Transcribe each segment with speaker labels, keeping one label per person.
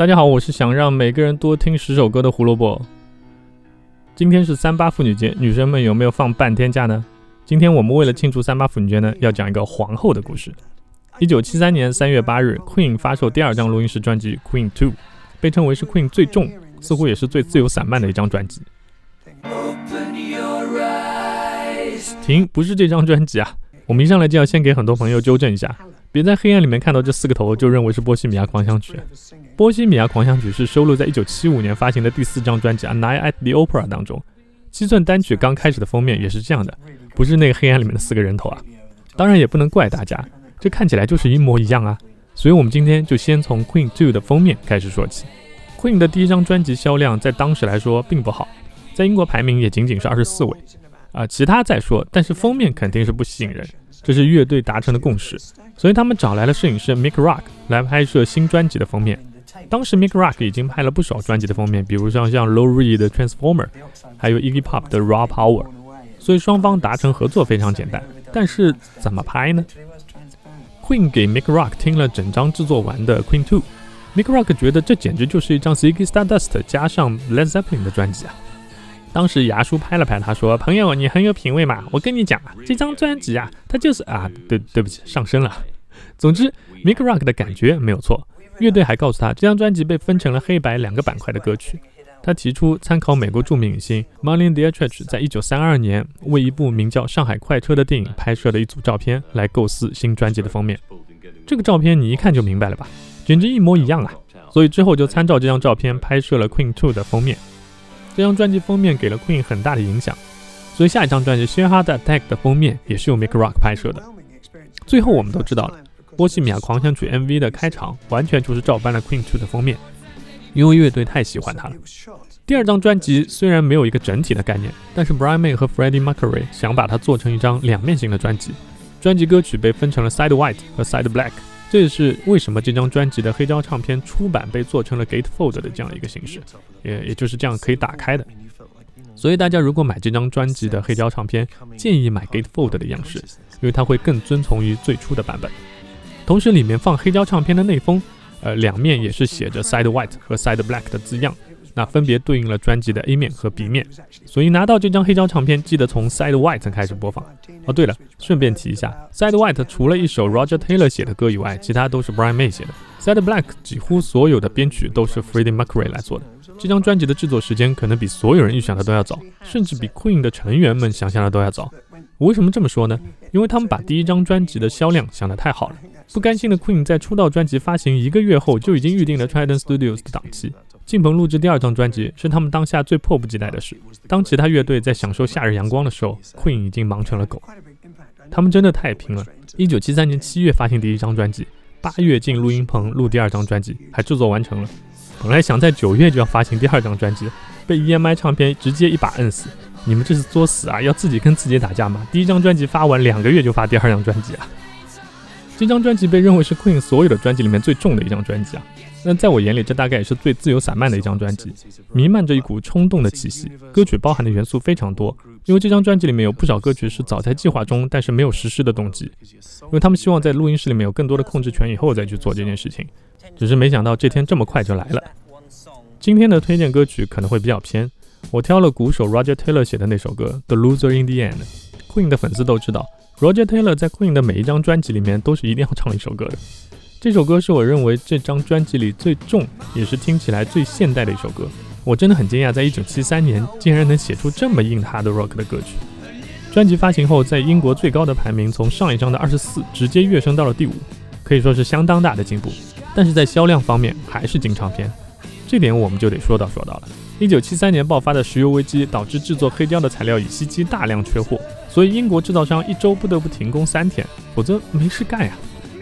Speaker 1: 大家好，我是想让每个人多听十首歌的胡萝卜。今天是三八妇女节，女生们有没有放半天假呢？今天我们为了庆祝三八妇女节呢，要讲一个皇后的故事。一九七三年三月八日，Queen 发售第二张录音室专辑《Queen Two》，被称为是 Queen 最重，似乎也是最自由散漫的一张专辑。停，不是这张专辑啊！我们一上来就要先给很多朋友纠正一下。别在黑暗里面看到这四个头就认为是《波西米亚狂想曲》。《波西米亚狂想曲》是收录在1975年发行的第四张专辑《A Night at the Opera》当中。七寸单曲刚开始的封面也是这样的，不是那个黑暗里面的四个人头啊。当然也不能怪大家，这看起来就是一模一样啊。所以我们今天就先从 Queen Two 的封面开始说起。Queen 的第一张专辑销量在当时来说并不好，在英国排名也仅仅是二十四位。啊，其他再说，但是封面肯定是不吸引人。这是乐队达成的共识，所以他们找来了摄影师 Mick Rock 来拍摄新专辑的封面。当时 Mick Rock 已经拍了不少专辑的封面，比如像像 Lou Reed 的 Transformer，还有 Iggy Pop 的 Raw Power，所以双方达成合作非常简单。但是怎么拍呢？Queen 给 Mick Rock 听了整张制作完的 Queen Two，Mick Rock 觉得这简直就是一张 Ziggy Stardust 加上 Led Zeppelin 的专辑啊。当时牙叔拍了拍他，说：“朋友，你很有品味嘛。我跟你讲啊，这张专辑啊，它就是啊，对对不起，上身了。总之，Mick Rock 的感觉没有错。乐队还告诉他，这张专辑被分成了黑白两个板块的歌曲。他提出参考美国著名影星 Marlene Dietrich 在一九三二年为一部名叫《上海快车》的电影拍摄的一组照片来构思新专辑的封面。这个照片你一看就明白了吧，简直一模一样啊！所以之后就参照这张照片拍摄了 Queen Two 的封面。”这张专辑封面给了 Queen 很大的影响，所以下一张专辑《s h a r e Hard Attack》的封面也是由 Mick Rock 拍摄的。最后我们都知道了，《波西米亚狂想曲》MV 的开场完全就是照搬了 Queen Two 的封面，因为乐队太喜欢它了。第二张专辑虽然没有一个整体的概念，但是 Brian May 和 Freddie Mercury 想把它做成一张两面性的专辑，专辑歌曲被分成了 Side White 和 Side Black。这也是为什么这张专辑的黑胶唱片出版被做成了 Gatefold 的这样一个形式，也也就是这样可以打开的。所以大家如果买这张专辑的黑胶唱片，建议买 Gatefold 的样式，因为它会更遵从于最初的版本。同时，里面放黑胶唱片的内封，呃，两面也是写着 Side White 和 Side Black 的字样。那分别对应了专辑的 A 面和 B 面，所以拿到这张黑胶唱片，记得从 Side White 开始播放。哦，对了，顺便提一下，Side White 除了一首 Roger Taylor 写的歌以外，其他都是 Brian May 写的。Side Black 几乎所有的编曲都是 Freddie Mercury 来做的。这张专辑的制作时间可能比所有人预想的都要早，甚至比 Queen 的成员们想象的都要早。我为什么这么说呢？因为他们把第一张专辑的销量想得太好了。不甘心的 Queen 在出道专辑发行一个月后就已经预定了 Trident Studios 的档期。进棚录制第二张专辑是他们当下最迫不及待的事。当其他乐队在享受夏日阳光的时候，Queen 已经忙成了狗。他们真的太拼了。一九七三年七月发行第一张专辑，八月进录音棚录第二张专辑，还制作完成了。本来想在九月就要发行第二张专辑，被 EMI 唱片直接一把摁死。你们这是作死啊？要自己跟自己打架吗？第一张专辑发完两个月就发第二张专辑啊？这张专辑被认为是 Queen 所有的专辑里面最重的一张专辑啊。那在我眼里，这大概也是最自由散漫的一张专辑，弥漫着一股冲动的气息。歌曲包含的元素非常多，因为这张专辑里面有不少歌曲是早在计划中，但是没有实施的动机，因为他们希望在录音室里面有更多的控制权以后再去做这件事情。只是没想到这天这么快就来了。今天的推荐歌曲可能会比较偏，我挑了鼓手 Roger Taylor 写的那首歌《The Loser in the End》。Queen 的粉丝都知道，Roger Taylor 在 Queen 的每一张专辑里面都是一定要唱一首歌的。这首歌是我认为这张专辑里最重，也是听起来最现代的一首歌。我真的很惊讶，在一九七三年竟然能写出这么硬 hard rock 的歌曲。专辑发行后，在英国最高的排名从上一张的二十四直接跃升到了第五，可以说是相当大的进步。但是在销量方面还是金唱片，这点我们就得说到说到了。一九七三年爆发的石油危机导致制作黑胶的材料乙烯基大量缺货，所以英国制造商一周不得不停工三天，否则没事干呀。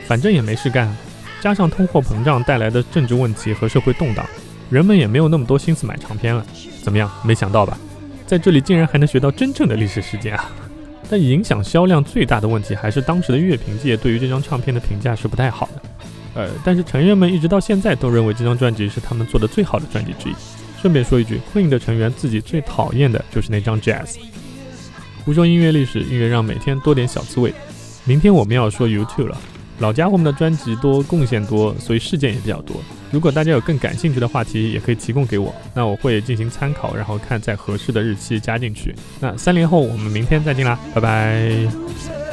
Speaker 1: 反正也没事干。加上通货膨胀带来的政治问题和社会动荡，人们也没有那么多心思买唱片了。怎么样？没想到吧？在这里竟然还能学到真正的历史事件啊！但影响销量最大的问题还是当时的乐评界对于这张唱片的评价是不太好的。呃，但是成员们一直到现在都认为这张专辑是他们做的最好的专辑之一。顺便说一句，Queen 的成员自己最讨厌的就是那张 Jazz。胡说音乐历史，音乐让每天多点小滋味。明天我们要说 YouTube 了。老家伙们的专辑多，贡献多，所以事件也比较多。如果大家有更感兴趣的话题，也可以提供给我，那我会进行参考，然后看在合适的日期加进去。那三连后我们明天再见啦，拜拜。